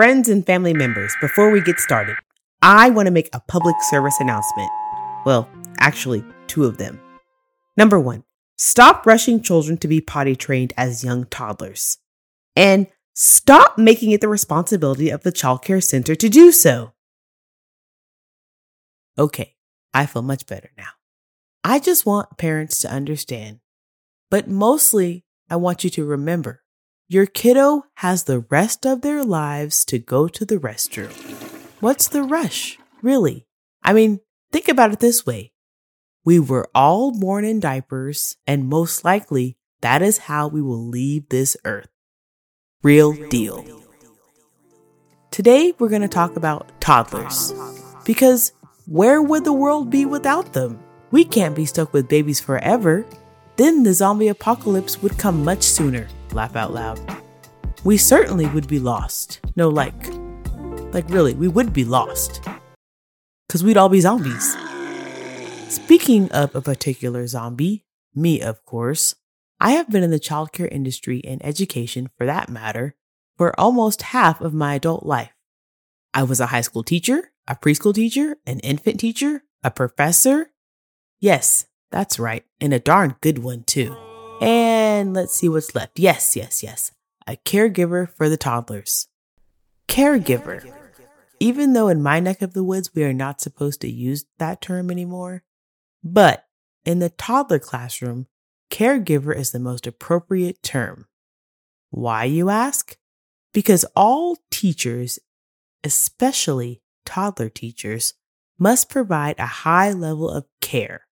friends and family members, before we get started, I want to make a public service announcement. Well, actually, two of them. Number one, stop rushing children to be potty trained as young toddlers. And stop making it the responsibility of the child care center to do so. Okay, I feel much better now. I just want parents to understand, but mostly I want you to remember your kiddo has the rest of their lives to go to the restroom. What's the rush, really? I mean, think about it this way. We were all born in diapers, and most likely that is how we will leave this earth. Real deal. Today, we're going to talk about toddlers. Because where would the world be without them? We can't be stuck with babies forever. Then the zombie apocalypse would come much sooner laugh out loud. We certainly would be lost. No, like, like really, we would be lost. Because we'd all be zombies. Speaking of a particular zombie, me, of course, I have been in the childcare industry and education, for that matter, for almost half of my adult life. I was a high school teacher, a preschool teacher, an infant teacher, a professor. Yes, that's right, and a darn good one, too. And let's see what's left. Yes, yes, yes. A caregiver for the toddlers. Caregiver. Even though in my neck of the woods we are not supposed to use that term anymore, but in the toddler classroom, caregiver is the most appropriate term. Why, you ask? Because all teachers, especially toddler teachers, must provide a high level of care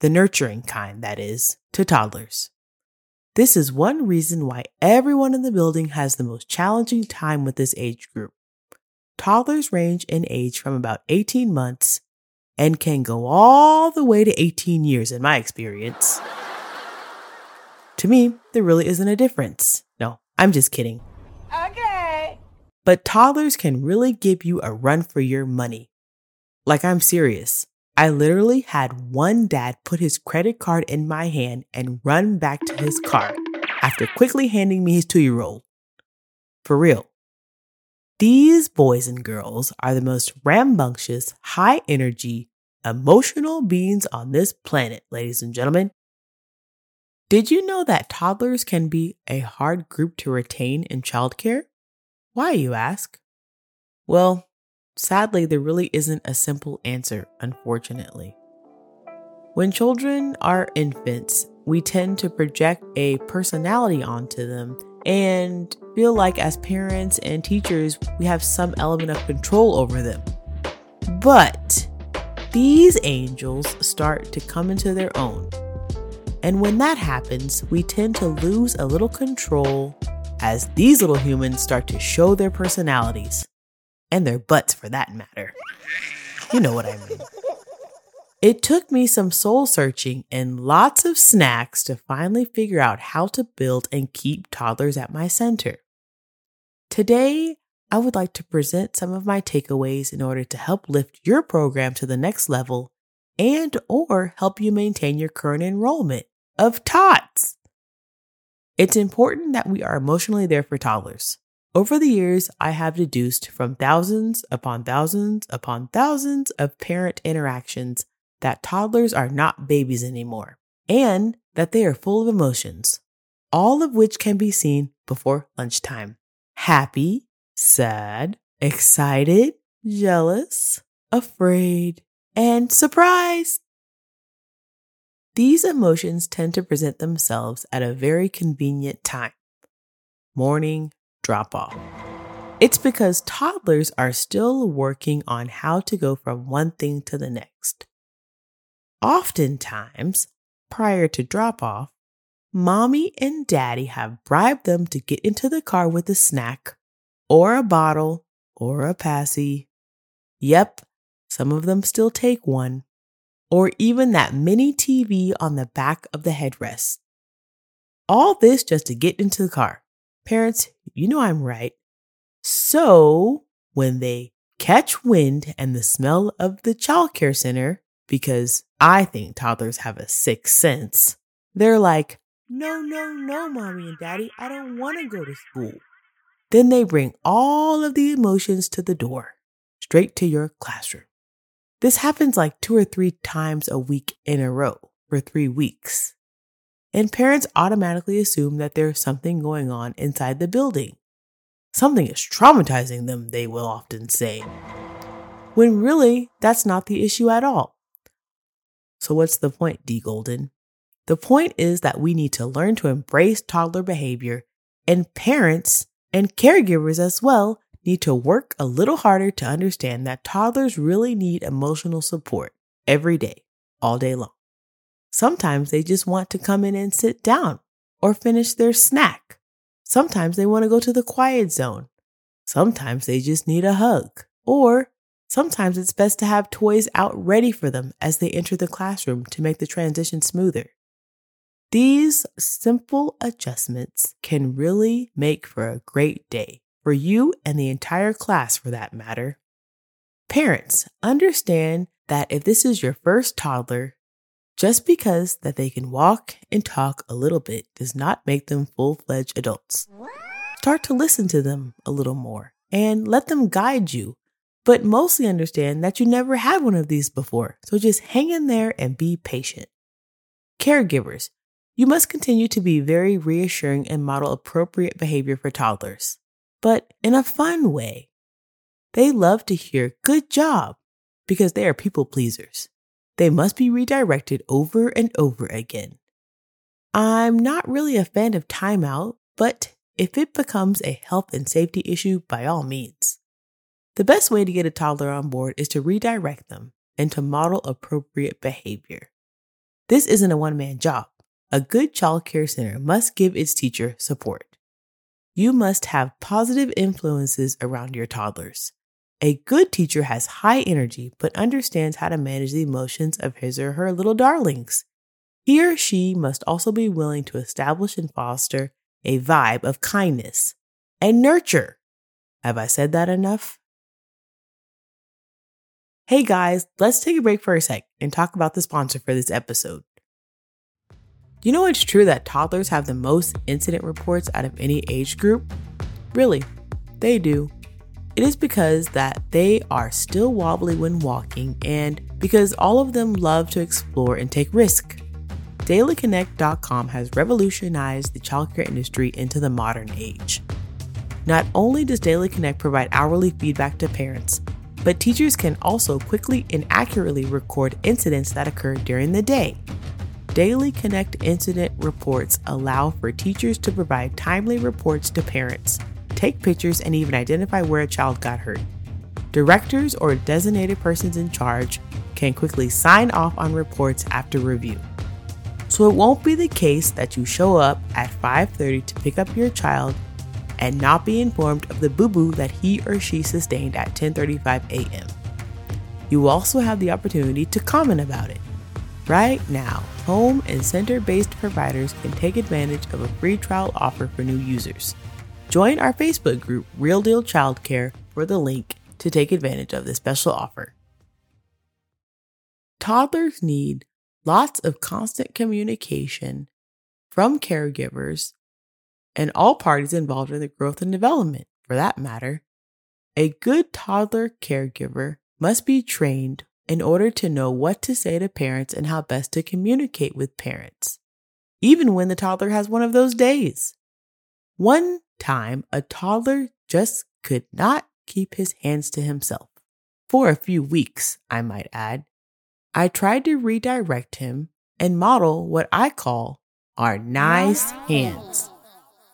the nurturing kind, that is, to toddlers. This is one reason why everyone in the building has the most challenging time with this age group. Toddlers range in age from about 18 months and can go all the way to 18 years in my experience. to me, there really isn't a difference. No, I'm just kidding. Okay. But toddlers can really give you a run for your money. Like, I'm serious. I literally had one dad put his credit card in my hand and run back to his car after quickly handing me his two year old. For real. These boys and girls are the most rambunctious, high energy, emotional beings on this planet, ladies and gentlemen. Did you know that toddlers can be a hard group to retain in childcare? Why, you ask? Well, Sadly, there really isn't a simple answer, unfortunately. When children are infants, we tend to project a personality onto them and feel like, as parents and teachers, we have some element of control over them. But these angels start to come into their own. And when that happens, we tend to lose a little control as these little humans start to show their personalities and their butts for that matter. You know what I mean. It took me some soul searching and lots of snacks to finally figure out how to build and keep toddlers at my center. Today, I would like to present some of my takeaways in order to help lift your program to the next level and or help you maintain your current enrollment of tots. It's important that we are emotionally there for toddlers. Over the years, I have deduced from thousands upon thousands upon thousands of parent interactions that toddlers are not babies anymore and that they are full of emotions, all of which can be seen before lunchtime. Happy, sad, excited, jealous, afraid, and surprised. These emotions tend to present themselves at a very convenient time morning, drop off. It's because toddlers are still working on how to go from one thing to the next. Oftentimes, prior to drop off, mommy and daddy have bribed them to get into the car with a snack or a bottle or a passy. Yep, some of them still take one, or even that mini TV on the back of the headrest. All this just to get into the car. Parents, you know I'm right. So when they catch wind and the smell of the childcare center, because I think toddlers have a sixth sense, they're like, no, no, no, mommy and daddy, I don't want to go to school. Then they bring all of the emotions to the door, straight to your classroom. This happens like two or three times a week in a row for three weeks. And parents automatically assume that there's something going on inside the building. Something is traumatizing them, they will often say. When really, that's not the issue at all. So, what's the point, D. Golden? The point is that we need to learn to embrace toddler behavior, and parents and caregivers as well need to work a little harder to understand that toddlers really need emotional support every day, all day long. Sometimes they just want to come in and sit down or finish their snack. Sometimes they want to go to the quiet zone. Sometimes they just need a hug. Or sometimes it's best to have toys out ready for them as they enter the classroom to make the transition smoother. These simple adjustments can really make for a great day for you and the entire class for that matter. Parents, understand that if this is your first toddler, just because that they can walk and talk a little bit does not make them full-fledged adults. Start to listen to them a little more and let them guide you, but mostly understand that you never had one of these before. So just hang in there and be patient. Caregivers, you must continue to be very reassuring and model appropriate behavior for toddlers but in a fun way. They love to hear good job because they are people pleasers. They must be redirected over and over again. I'm not really a fan of timeout, but if it becomes a health and safety issue, by all means. The best way to get a toddler on board is to redirect them and to model appropriate behavior. This isn't a one man job. A good child care center must give its teacher support you must have positive influences around your toddlers. A good teacher has high energy but understands how to manage the emotions of his or her little darlings. He or she must also be willing to establish and foster a vibe of kindness and nurture. Have I said that enough? Hey guys, let's take a break for a sec and talk about the sponsor for this episode. You know it's true that toddlers have the most incident reports out of any age group? Really, they do. It is because that they are still wobbly when walking and because all of them love to explore and take risk. DailyConnect.com has revolutionized the childcare industry into the modern age. Not only does Daily Connect provide hourly feedback to parents, but teachers can also quickly and accurately record incidents that occur during the day. Daily Connect incident reports allow for teachers to provide timely reports to parents, take pictures, and even identify where a child got hurt. Directors or designated persons in charge can quickly sign off on reports after review. So it won't be the case that you show up at 5:30 to pick up your child and not be informed of the boo-boo that he or she sustained at 10:35 a.m. You also have the opportunity to comment about it. Right now, home and center based providers can take advantage of a free trial offer for new users. Join our Facebook group, Real Deal Childcare, for the link to take advantage of this special offer. Toddlers need lots of constant communication from caregivers and all parties involved in the growth and development, for that matter. A good toddler caregiver must be trained in order to know what to say to parents and how best to communicate with parents, even when the toddler has one of those days. One time, a toddler just could not keep his hands to himself. For a few weeks, I might add. I tried to redirect him and model what I call our nice hands.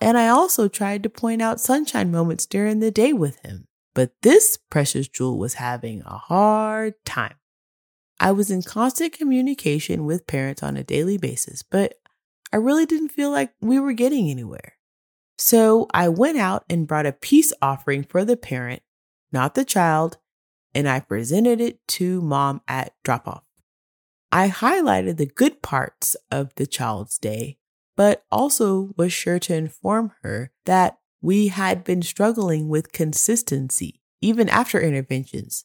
And I also tried to point out sunshine moments during the day with him. But this precious jewel was having a hard time. I was in constant communication with parents on a daily basis, but I really didn't feel like we were getting anywhere. So I went out and brought a peace offering for the parent, not the child, and I presented it to mom at drop off. I highlighted the good parts of the child's day, but also was sure to inform her that we had been struggling with consistency even after interventions.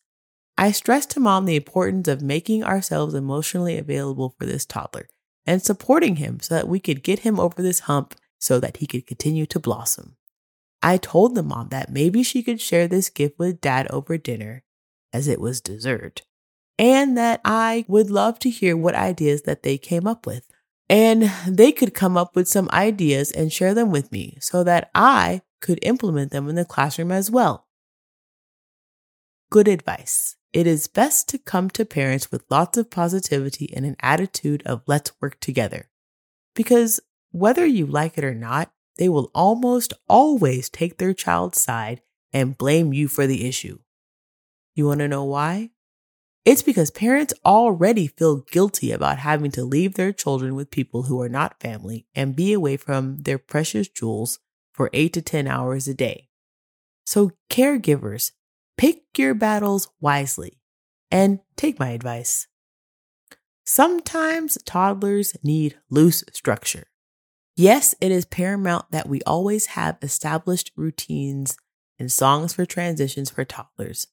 I stressed to mom the importance of making ourselves emotionally available for this toddler and supporting him so that we could get him over this hump so that he could continue to blossom. I told the mom that maybe she could share this gift with dad over dinner, as it was dessert, and that I would love to hear what ideas that they came up with. And they could come up with some ideas and share them with me so that I could implement them in the classroom as well. Good advice. It is best to come to parents with lots of positivity and an attitude of let's work together. Because whether you like it or not, they will almost always take their child's side and blame you for the issue. You want to know why? It's because parents already feel guilty about having to leave their children with people who are not family and be away from their precious jewels for 8 to 10 hours a day. So, caregivers, pick your battles wisely and take my advice. Sometimes toddlers need loose structure. Yes, it is paramount that we always have established routines and songs for transitions for toddlers,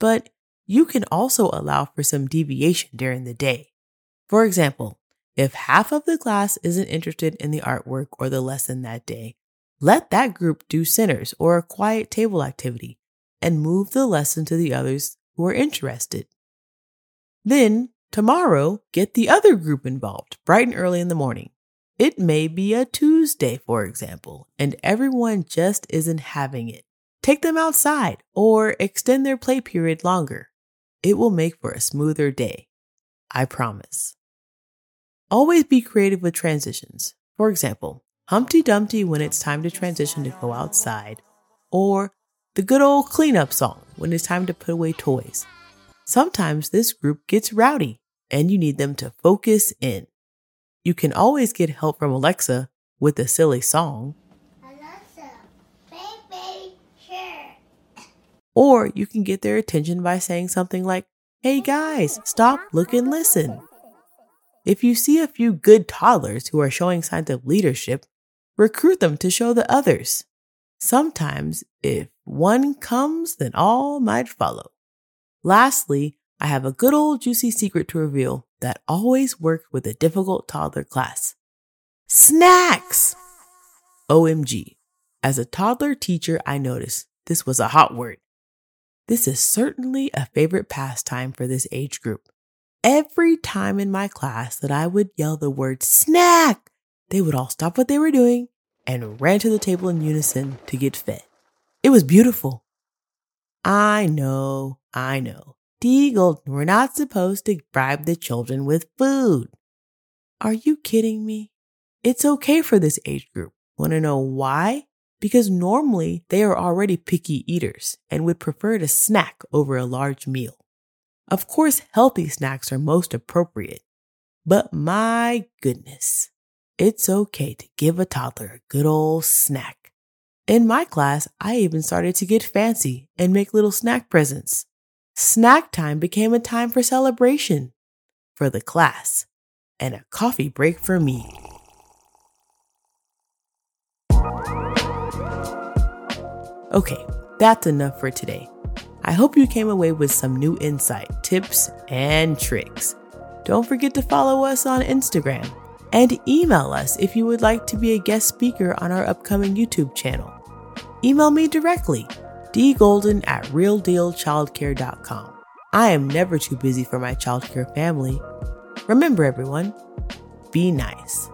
but you can also allow for some deviation during the day. For example, if half of the class isn't interested in the artwork or the lesson that day, let that group do centers or a quiet table activity and move the lesson to the others who are interested. Then, tomorrow, get the other group involved bright and early in the morning. It may be a Tuesday, for example, and everyone just isn't having it. Take them outside or extend their play period longer. It will make for a smoother day. I promise. Always be creative with transitions. For example, Humpty Dumpty when it's time to transition to go outside, or the good old cleanup song when it's time to put away toys. Sometimes this group gets rowdy and you need them to focus in. You can always get help from Alexa with a silly song. Alexa, Baby Shark. Or you can get their attention by saying something like, Hey guys, stop, look, and listen. If you see a few good toddlers who are showing signs of leadership, recruit them to show the others. Sometimes, if one comes, then all might follow. Lastly, I have a good old juicy secret to reveal that always worked with a difficult toddler class. Snacks! OMG. As a toddler teacher, I noticed this was a hot word. This is certainly a favorite pastime for this age group. Every time in my class that I would yell the word snack, they would all stop what they were doing and ran to the table in unison to get fed. It was beautiful. I know, I know. Dee Golden, we're not supposed to bribe the children with food. Are you kidding me? It's okay for this age group. Want to know why? Because normally they are already picky eaters and would prefer to snack over a large meal. Of course, healthy snacks are most appropriate, but my goodness, it's okay to give a toddler a good old snack. In my class, I even started to get fancy and make little snack presents. Snack time became a time for celebration for the class and a coffee break for me. Okay, that's enough for today. I hope you came away with some new insight, tips, and tricks. Don't forget to follow us on Instagram and email us if you would like to be a guest speaker on our upcoming YouTube channel. Email me directly dgolden at realdealchildcare.com. I am never too busy for my childcare family. Remember, everyone, be nice.